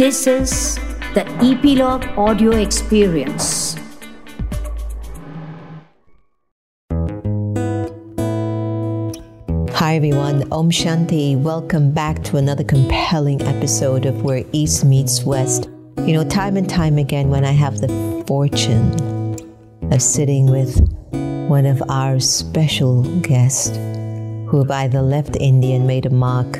This is the Epilogue Audio Experience. Hi everyone, Om Shanti. Welcome back to another compelling episode of Where East Meets West. You know, time and time again, when I have the fortune of sitting with one of our special guests who have either left India and made a mark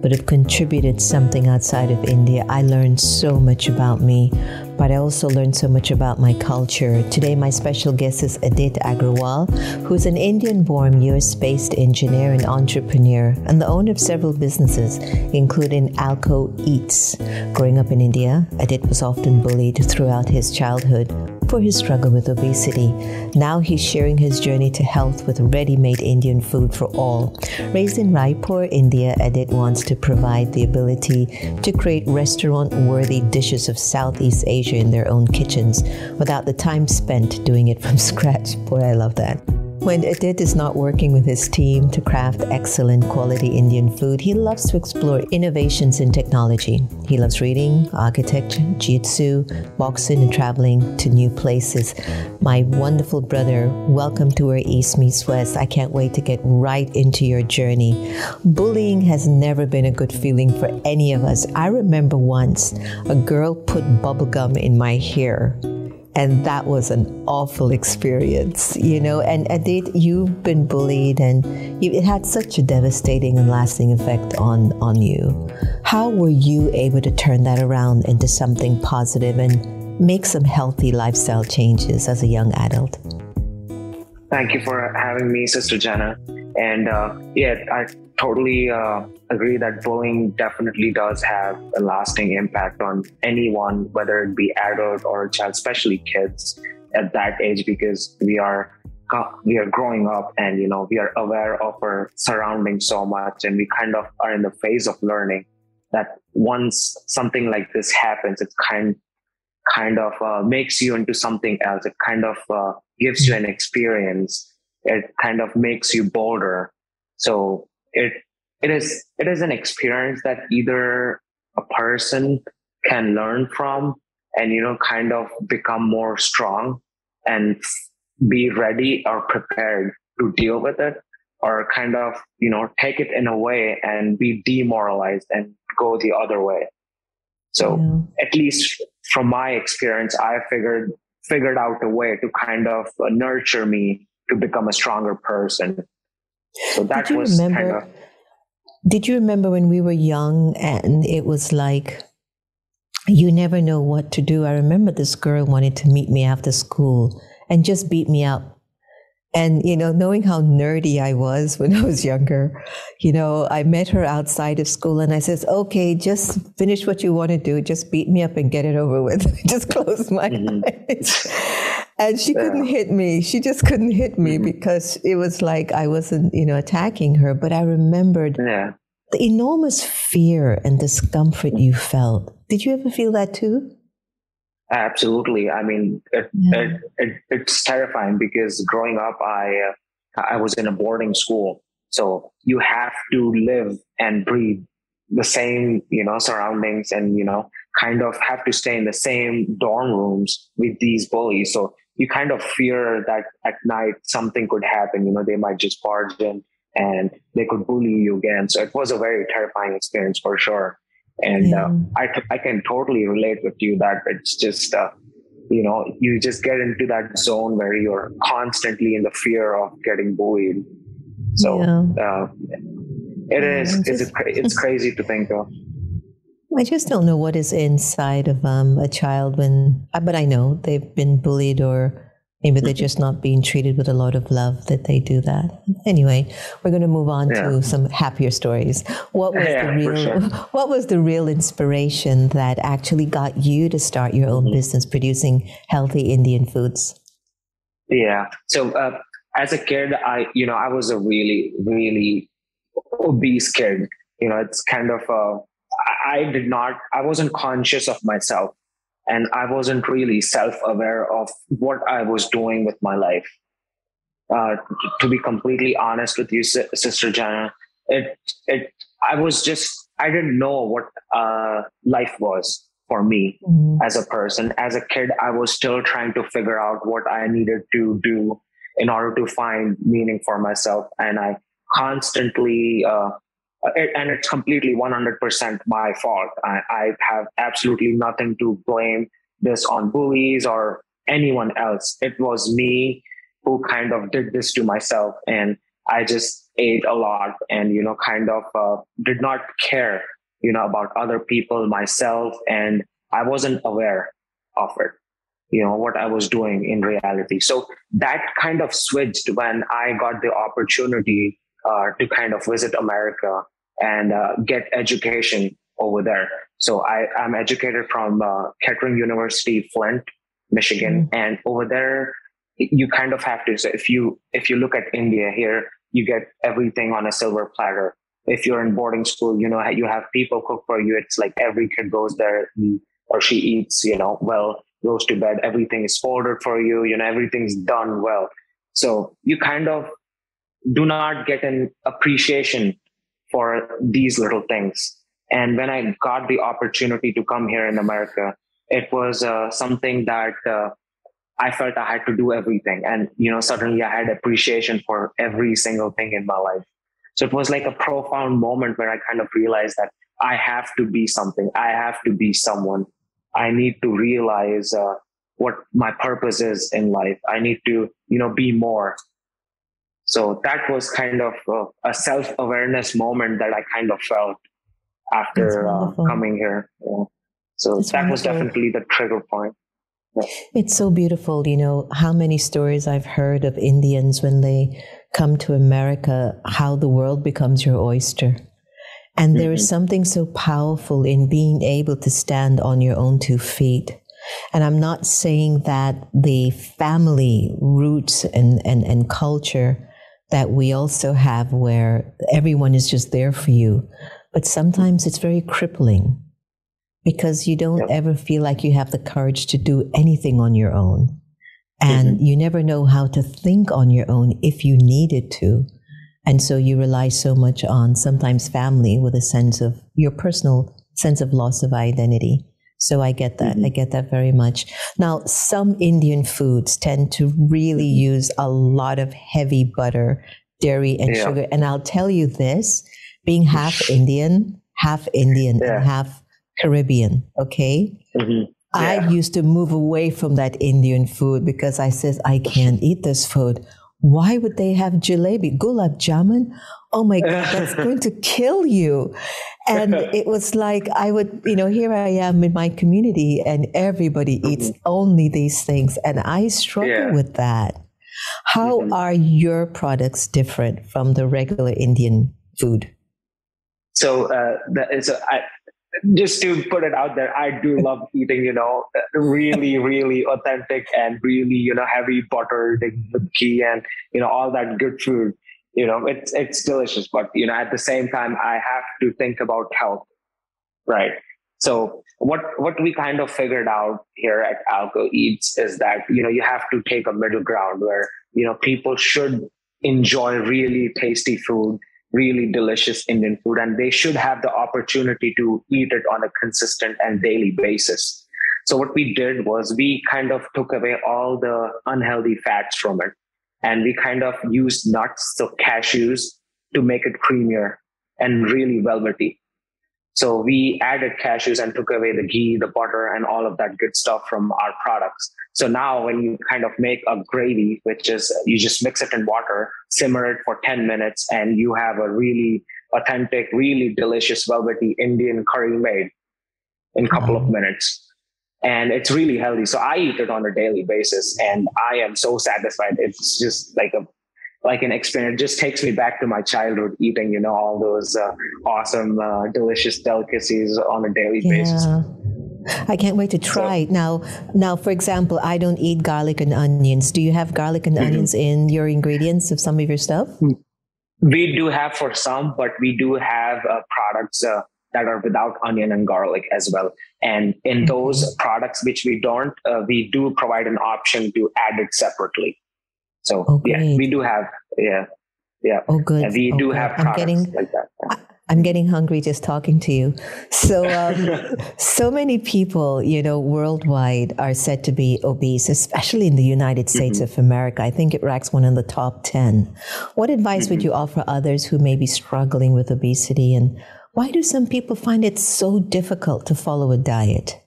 but have contributed something outside of India. I learned so much about me, but I also learned so much about my culture. Today, my special guest is Adit Agrawal, who's an Indian born US based engineer and entrepreneur, and the owner of several businesses, including Alco Eats. Growing up in India, Adit was often bullied throughout his childhood for his struggle with obesity. Now he's sharing his journey to health with ready made Indian food for all. Raised in Raipur, India, Adit wants to provide the ability to create restaurant worthy dishes of Southeast Asia in their own kitchens without the time spent doing it from scratch. Boy, I love that. When Adit is not working with his team to craft excellent quality Indian food, he loves to explore innovations in technology. He loves reading, architecture, jiu-jitsu, boxing, and traveling to new places. My wonderful brother, welcome to where East meets West. I can't wait to get right into your journey. Bullying has never been a good feeling for any of us. I remember once a girl put bubblegum in my hair and that was an awful experience, you know. And Adit, you've been bullied, and you, it had such a devastating and lasting effect on on you. How were you able to turn that around into something positive and make some healthy lifestyle changes as a young adult? Thank you for having me, Sister Jenna. And uh, yeah, I totally uh, agree that bullying definitely does have a lasting impact on anyone, whether it be adult or a child, especially kids at that age, because we are we are growing up and you know we are aware of our surroundings so much, and we kind of are in the phase of learning that once something like this happens, it kind kind of uh, makes you into something else. It kind of uh, gives you an experience. It kind of makes you bolder. So it it is it is an experience that either a person can learn from and you know kind of become more strong and be ready or prepared to deal with it or kind of you know take it in a way and be demoralized and go the other way so yeah. at least from my experience i figured figured out a way to kind of nurture me to become a stronger person so that was remember, kind of. Did you remember when we were young and it was like you never know what to do? I remember this girl wanted to meet me after school and just beat me up. And, you know, knowing how nerdy I was when I was younger, you know, I met her outside of school and I says, okay, just finish what you want to do. Just beat me up and get it over with. just close my mm-hmm. eyes and she yeah. couldn't hit me. She just couldn't hit me mm-hmm. because it was like I wasn't, you know, attacking her. But I remembered yeah. the enormous fear and discomfort you felt. Did you ever feel that too? Absolutely. I mean, it, yeah. it, it, it's terrifying because growing up, I uh, I was in a boarding school, so you have to live and breathe the same, you know, surroundings, and you know, kind of have to stay in the same dorm rooms with these bullies. So you kind of fear that at night something could happen. You know, they might just barge in and they could bully you again. So it was a very terrifying experience for sure. And uh, I, t- I can totally relate with you that it's just, uh, you know, you just get into that zone where you're constantly in the fear of getting bullied. So yeah. uh, it yeah, is, just, it's, it's crazy to think of. I just don't know what is inside of um, a child when, but I know they've been bullied or maybe they're just not being treated with a lot of love that they do that. Anyway, we're going to move on yeah. to some happier stories. What was yeah, the real, sure. what was the real inspiration that actually got you to start your own mm-hmm. business producing healthy Indian foods? Yeah. So uh, as a kid, I, you know, I was a really, really obese kid. You know, it's kind of a, I did not, I wasn't conscious of myself and I wasn't really self aware of what I was doing with my life. Uh, to be completely honest with you, Sister Jenna, it, it, I was just, I didn't know what uh, life was. for me mm-hmm. as a person. As a kid, I was still trying to figure out what I needed to do in order to find meaning for myself. And I constantly, uh, it, and it's completely 100% my fault. I, I have absolutely nothing to blame this on bullies or anyone else. It was me who kind of did this to myself. And I just ate a lot and, you know, kind of uh, did not care, you know, about other people, myself. And I wasn't aware of it, you know, what I was doing in reality. So that kind of switched when I got the opportunity uh, to kind of visit America and uh, get education over there. So I, am educated from uh, Kettering University, Flint, Michigan, mm-hmm. and over there, you kind of have to. So if you if you look at India here, you get everything on a silver platter. If you're in boarding school, you know you have people cook for you. It's like every kid goes there or she eats, you know, well, goes to bed. Everything is ordered for you. You know, everything's done well. So you kind of do not get an appreciation for these little things. And when I got the opportunity to come here in America, it was uh, something that uh, I felt I had to do everything. And, you know, suddenly I had appreciation for every single thing in my life. So it was like a profound moment where I kind of realized that I have to be something. I have to be someone. I need to realize uh, what my purpose is in life. I need to, you know, be more. So that was kind of uh, a self awareness moment that I kind of felt after uh, coming here. Yeah. So That's that wonderful. was definitely the trigger point. Yeah. It's so beautiful, you know, how many stories I've heard of Indians when they come to America, how the world becomes your oyster. And there is mm-hmm. something so powerful in being able to stand on your own two feet. And I'm not saying that the family roots and, and, and culture that we also have where everyone is just there for you. But sometimes it's very crippling because you don't yep. ever feel like you have the courage to do anything on your own. And mm-hmm. you never know how to think on your own if you needed to. And so you rely so much on sometimes family with a sense of your personal sense of loss of identity. So I get that. Mm-hmm. I get that very much. Now, some Indian foods tend to really mm-hmm. use a lot of heavy butter, dairy, and yeah. sugar. And I'll tell you this being half Indian, half Indian, yeah. and half Caribbean, okay? Mm-hmm. Yeah. I used to move away from that Indian food because I says I can't eat this food. Why would they have jalebi, gulab jamun? Oh my God, that's going to kill you. And it was like, I would, you know, here I am in my community and everybody mm-hmm. eats only these things. And I struggle yeah. with that. How mm-hmm. are your products different from the regular Indian food? So, uh, that is, I, just to put it out there, I do love eating, you know, really, really authentic and really, you know, heavy buttered ghee and, you know, all that good food. You know, it's, it's delicious, but, you know, at the same time, I have to think about health, right? So what, what we kind of figured out here at Alco Eats is that, you know, you have to take a middle ground where, you know, people should enjoy really tasty food really delicious Indian food and they should have the opportunity to eat it on a consistent and daily basis. So what we did was we kind of took away all the unhealthy fats from it and we kind of used nuts, so cashews to make it creamier and really velvety. So we added cashews and took away the ghee, the butter, and all of that good stuff from our products. So now when you kind of make a gravy, which is you just mix it in water, simmer it for 10 minutes, and you have a really authentic, really delicious velvety Indian curry made in a couple of mm-hmm. minutes. And it's really healthy. So I eat it on a daily basis and I am so satisfied. It's just like a like an experience. It just takes me back to my childhood eating, you know, all those uh, awesome, uh, delicious delicacies on a daily yeah. basis. I can't wait to try so, now. Now, for example, I don't eat garlic and onions. Do you have garlic and mm-hmm. onions in your ingredients of some of your stuff? We do have for some, but we do have uh, products uh, that are without onion and garlic as well. And in mm-hmm. those products which we don't, uh, we do provide an option to add it separately. So oh, yeah, we do have yeah, yeah. Oh, good. And we oh, do good. have products getting, like that. I, I'm getting hungry just talking to you. So, um, so many people, you know, worldwide are said to be obese, especially in the United States mm-hmm. of America. I think it ranks one in the top 10. What advice mm-hmm. would you offer others who may be struggling with obesity? And why do some people find it so difficult to follow a diet?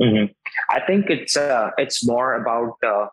Mm-hmm. I think it's, uh, it's more about, uh,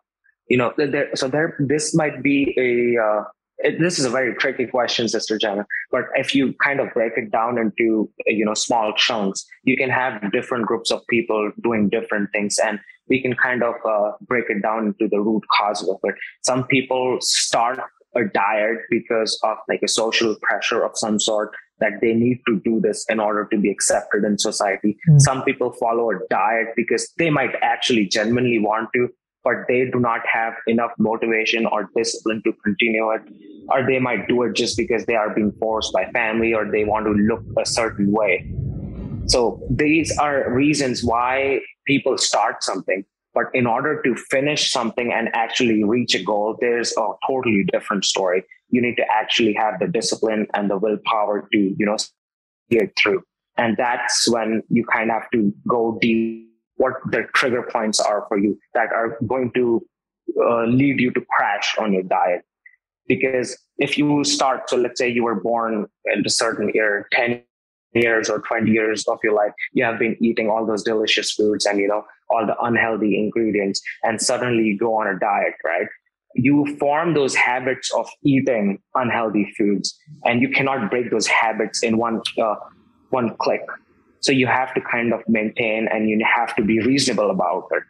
you know, there, so there, this might be a, uh, it, this is a very tricky question, Sister Jenna. But if you kind of break it down into you know small chunks, you can have different groups of people doing different things, and we can kind of uh, break it down into the root cause of it. Some people start a diet because of like a social pressure of some sort that they need to do this in order to be accepted in society. Mm. Some people follow a diet because they might actually genuinely want to, but they do not have enough motivation or discipline to continue it, or they might do it just because they are being forced by family or they want to look a certain way. So these are reasons why people start something. But in order to finish something and actually reach a goal, there's a totally different story. You need to actually have the discipline and the willpower to, you know, it through. And that's when you kind of have to go deep what the trigger points are for you that are going to uh, lead you to crash on your diet. Because if you start, so let's say you were born in a certain year, 10 years or 20 years of your life, you have been eating all those delicious foods and, you know, all the unhealthy ingredients, and suddenly you go on a diet, right? You form those habits of eating unhealthy foods, and you cannot break those habits in one uh, one click. So you have to kind of maintain and you have to be reasonable about it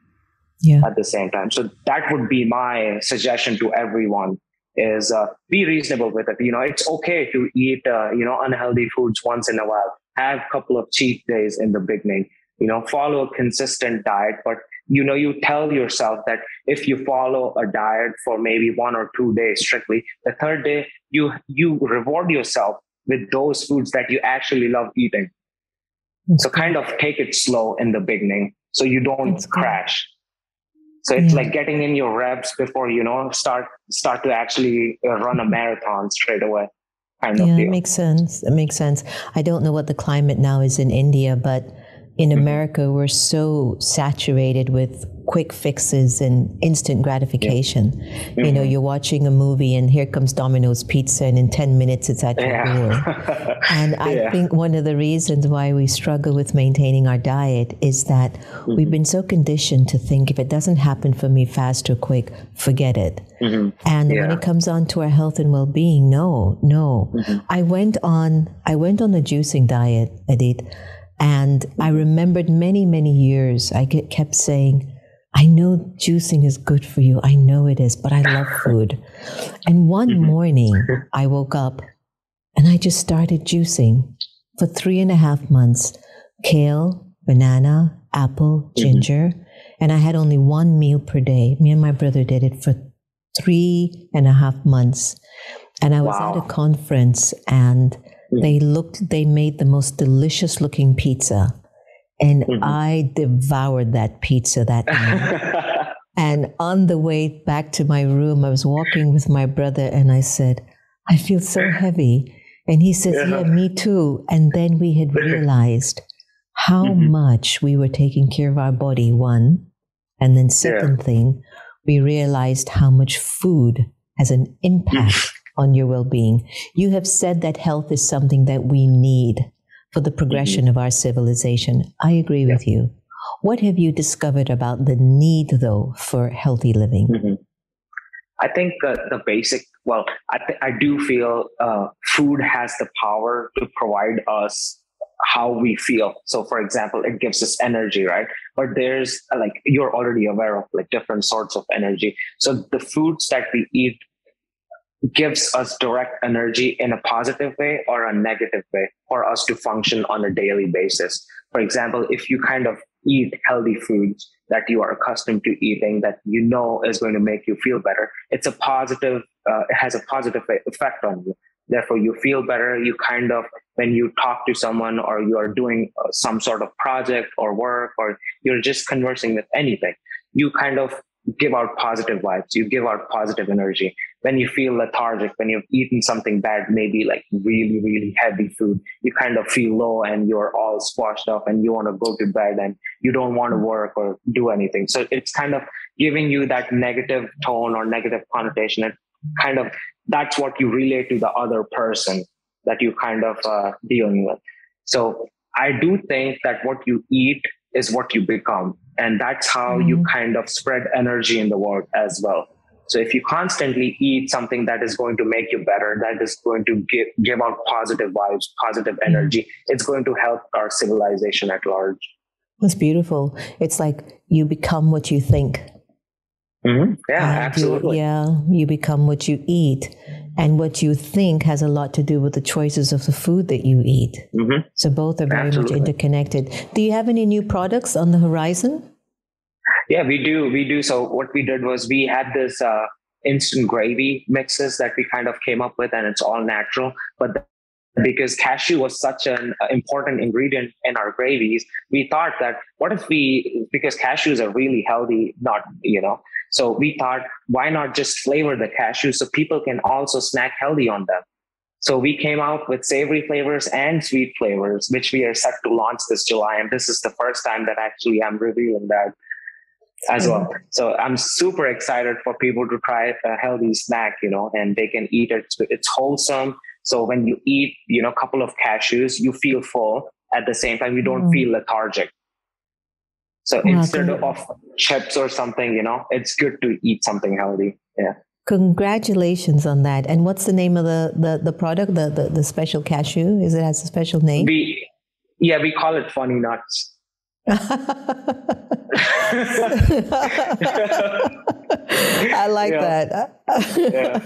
yeah. at the same time. So that would be my suggestion to everyone is uh, be reasonable with it. You know, it's okay to eat, uh, you know, unhealthy foods once in a while. Have a couple of cheat days in the beginning. You know, follow a consistent diet, but you know, you tell yourself that if you follow a diet for maybe one or two days strictly, the third day you you reward yourself with those foods that you actually love eating. So kind of take it slow in the beginning so you don't crash. So it's yeah. like getting in your reps before you know start start to actually uh, run a marathon straight away. Kind yeah, it makes sense. It makes sense. I don't know what the climate now is in India, but in mm-hmm. America, we're so saturated with quick fixes and instant gratification. Yeah. Mm-hmm. You know, mm-hmm. you're watching a movie and here comes Domino's Pizza, and in 10 minutes it's at your yeah. door. and I yeah. think one of the reasons why we struggle with maintaining our diet is that mm-hmm. we've been so conditioned to think if it doesn't happen for me fast or quick, forget it. Mm-hmm. And when it comes on to our health and well-being, no, no. Mm-hmm. I went on I went on the juicing diet, Adit and I remembered many, many years, I kept saying, I know juicing is good for you. I know it is, but I love food. And one mm-hmm. morning, I woke up and I just started juicing for three and a half months kale, banana, apple, mm-hmm. ginger. Mm-hmm. And I had only one meal per day. Me and my brother did it for three and a half months. And I was wow. at a conference and they looked, they made the most delicious looking pizza. And mm-hmm. I devoured that pizza that night. and on the way back to my room, I was walking with my brother and I said, I feel so heavy. And he says, Yeah, yeah me too. And then we had realized how mm-hmm. much we were taking care of our body, one. And then, second yeah. thing, we realized how much food has an impact on your well being. You have said that health is something that we need for the progression mm-hmm. of our civilization. I agree yeah. with you. What have you discovered about the need, though, for healthy living? Mm-hmm. I think uh, the basic, well, I, th- I do feel uh, food has the power to provide us how we feel. So, for example, it gives us energy, right? But there's like, you're already aware of like different sorts of energy. So, the foods that we eat gives us direct energy in a positive way or a negative way for us to function on a daily basis. For example, if you kind of eat healthy foods that you are accustomed to eating that you know is going to make you feel better, it's a positive, uh, it has a positive effect on you. Therefore, you feel better. You kind of, when you talk to someone or you are doing uh, some sort of project or work or you're just conversing with anything, you kind of give out positive vibes. You give out positive energy when you feel lethargic, when you've eaten something bad, maybe like really, really heavy food, you kind of feel low and you're all squashed up and you want to go to bed and you don't want to work or do anything. So it's kind of giving you that negative tone or negative connotation. And kind of, that's what you relate to the other person that you kind of uh, dealing with. So I do think that what you eat is what you become. And that's how mm-hmm. you kind of spread energy in the world as well. So if you constantly eat something that is going to make you better, that is going to give, give out positive vibes, positive mm-hmm. energy, it's going to help our civilization at large. That's beautiful. It's like you become what you think. Mm-hmm. Yeah, absolutely. You, yeah, you become what you eat. And what you think has a lot to do with the choices of the food that you eat. Mm-hmm. So both are very absolutely. much interconnected. Do you have any new products on the horizon? Yeah, we do. We do. So what we did was we had this uh, instant gravy mixes that we kind of came up with, and it's all natural. But because cashew was such an uh, important ingredient in our gravies, we thought that what if we, because cashews are really healthy, not, you know, so we thought, why not just flavor the cashews so people can also snack healthy on them? So we came out with savory flavors and sweet flavors, which we are set to launch this July. And this is the first time that actually I'm revealing that as well. So I'm super excited for people to try a healthy snack, you know, and they can eat it. It's wholesome. So when you eat, you know, a couple of cashews, you feel full. At the same time, you don't mm. feel lethargic. So instead of chips or something, you know, it's good to eat something healthy. Yeah. Congratulations on that. And what's the name of the, the, the product, the, the, the special cashew? Is it has a special name? We, yeah, we call it funny nuts. I like yeah. that. yeah.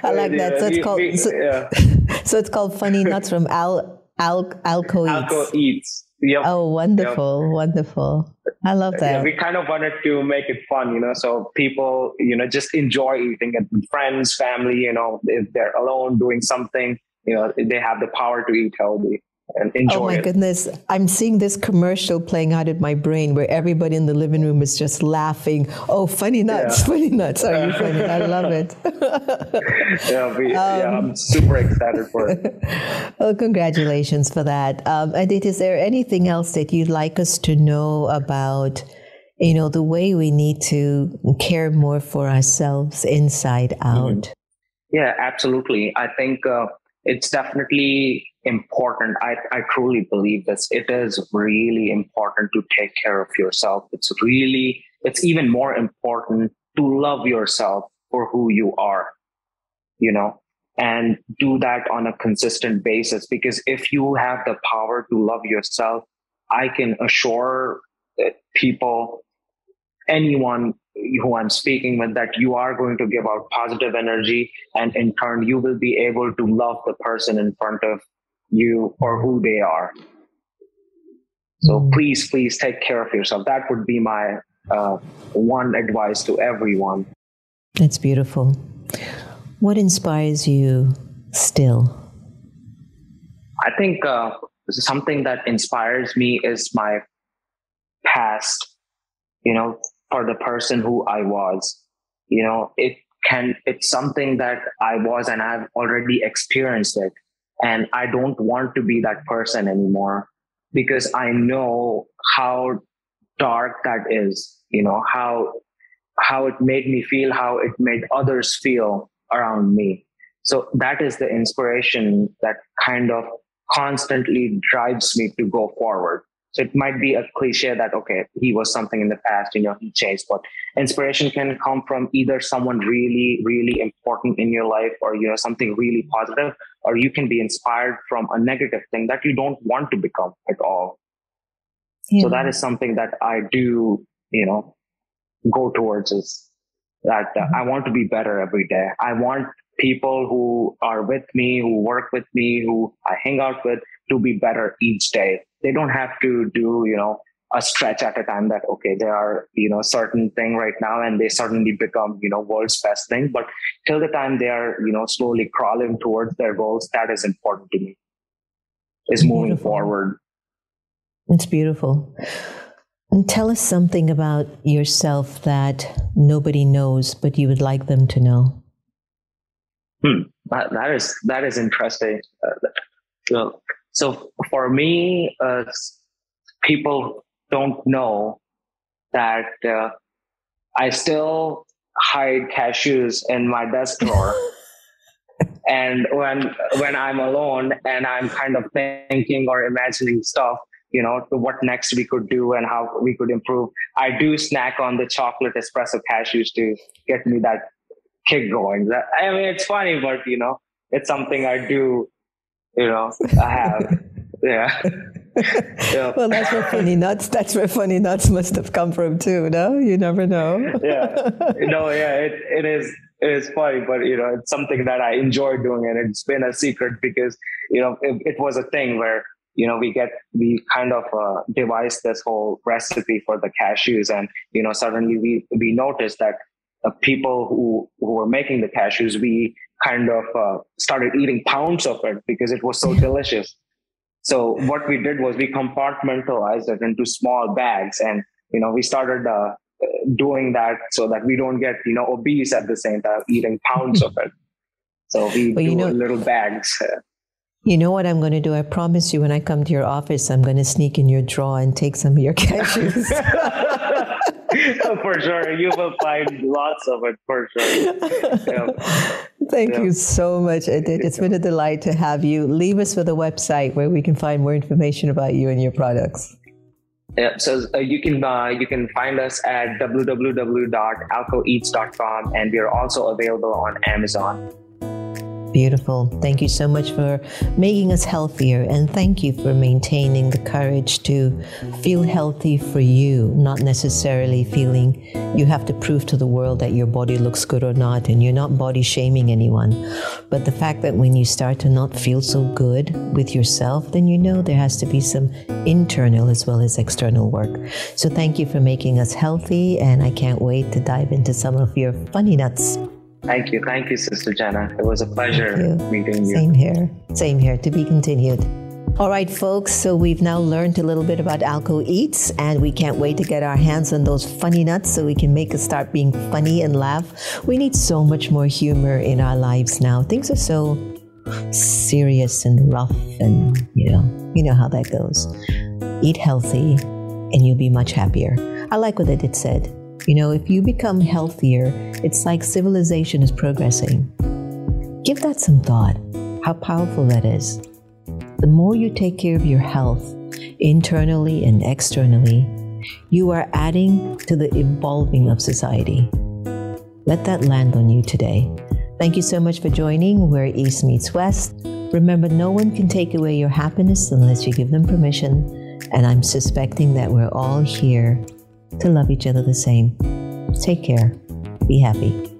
I like that. So it's called so, yeah. so, it's called Funny Nuts from Al Al Alco Eats. Alco Eats. Yep. Oh, wonderful, yep. wonderful. I love that. Yeah, we kind of wanted to make it fun, you know, so people, you know, just enjoy eating it with friends, family, you know, if they're alone doing something, you know, they have the power to eat healthy and enjoy Oh my it. goodness. I'm seeing this commercial playing out in my brain where everybody in the living room is just laughing. Oh, funny nuts, yeah. funny nuts. Are you funny? I love it. yeah, we, um, yeah, I'm super excited for it. well, congratulations for that. Um, and is there anything else that you'd like us to know about? You know, the way we need to care more for ourselves inside mm-hmm. out. Mm-hmm. Yeah, absolutely. I think uh, it's definitely important. I, I truly believe this. It is really important to take care of yourself. It's really, it's even more important to love yourself for who you are, you know, and do that on a consistent basis. Because if you have the power to love yourself, I can assure uh, people, anyone who I'm speaking with that you are going to give out positive energy and in turn you will be able to love the person in front of you or who they are. So mm. please, please take care of yourself. That would be my uh, one advice to everyone. That's beautiful. What inspires you still? I think uh, something that inspires me is my past. You know, for the person who I was. You know, it can, it's something that I was and I've already experienced it. And I don't want to be that person anymore because I know how dark that is, you know, how, how it made me feel, how it made others feel around me. So that is the inspiration that kind of constantly drives me to go forward. So it might be a cliche that, okay, he was something in the past, you know, he changed, but inspiration can come from either someone really, really important in your life or, you know, something really positive, or you can be inspired from a negative thing that you don't want to become at all. Yeah. So that is something that I do, you know, go towards is that uh, mm-hmm. I want to be better every day. I want people who are with me, who work with me, who I hang out with to be better each day they don't have to do, you know, a stretch at a time that, okay, there are, you know, certain thing right now and they suddenly become, you know, world's best thing. But till the time they are, you know, slowly crawling towards their goals, that is important to me, is moving forward. It's beautiful. And tell us something about yourself that nobody knows, but you would like them to know. Hmm. That, that is that is interesting. Uh, so, so for me, uh, people don't know that uh, I still hide cashews in my desk drawer. and when when I'm alone and I'm kind of thinking or imagining stuff, you know, what next we could do and how we could improve, I do snack on the chocolate espresso cashews to get me that kick going. I mean, it's funny, but you know, it's something I do. You know, I have. yeah. yeah. Well, that's where funny nuts. That's where funny nuts must have come from too. No, you never know. yeah. No. Yeah. It it is it is funny, but you know, it's something that I enjoy doing, and it's been a secret because you know it, it was a thing where you know we get we kind of uh, devise this whole recipe for the cashews, and you know suddenly we we noticed that uh, people who who were making the cashews, we kind of uh, started eating pounds of it because it was so delicious. So what we did was we compartmentalized it into small bags, and you know we started uh, doing that so that we don't get you know obese at the same time eating pounds of it. So we well, do you know, little bags. You know what I'm going to do? I promise you, when I come to your office, I'm going to sneak in your drawer and take some of your cashews. for sure. You will find lots of it for sure. Yeah. Thank yeah. you so much, Adit. It's been a delight to have you. Leave us with a website where we can find more information about you and your products. Yeah, so uh, you can uh, you can find us at www.alcoeats.com, and we are also available on Amazon. Beautiful. Thank you so much for making us healthier. And thank you for maintaining the courage to feel healthy for you, not necessarily feeling you have to prove to the world that your body looks good or not. And you're not body shaming anyone. But the fact that when you start to not feel so good with yourself, then you know there has to be some internal as well as external work. So thank you for making us healthy. And I can't wait to dive into some of your funny nuts. Thank you. Thank you, Sister Jenna. It was a pleasure you. meeting you. Same here. Same here. To be continued. All right, folks. So we've now learned a little bit about Alco Eats, and we can't wait to get our hands on those funny nuts so we can make us start being funny and laugh. We need so much more humor in our lives now. Things are so serious and rough, and you know, you know how that goes. Eat healthy, and you'll be much happier. I like what Adit said. You know, if you become healthier, it's like civilization is progressing. Give that some thought, how powerful that is. The more you take care of your health, internally and externally, you are adding to the evolving of society. Let that land on you today. Thank you so much for joining Where East Meets West. Remember, no one can take away your happiness unless you give them permission. And I'm suspecting that we're all here to love each other the same. Take care. Be happy.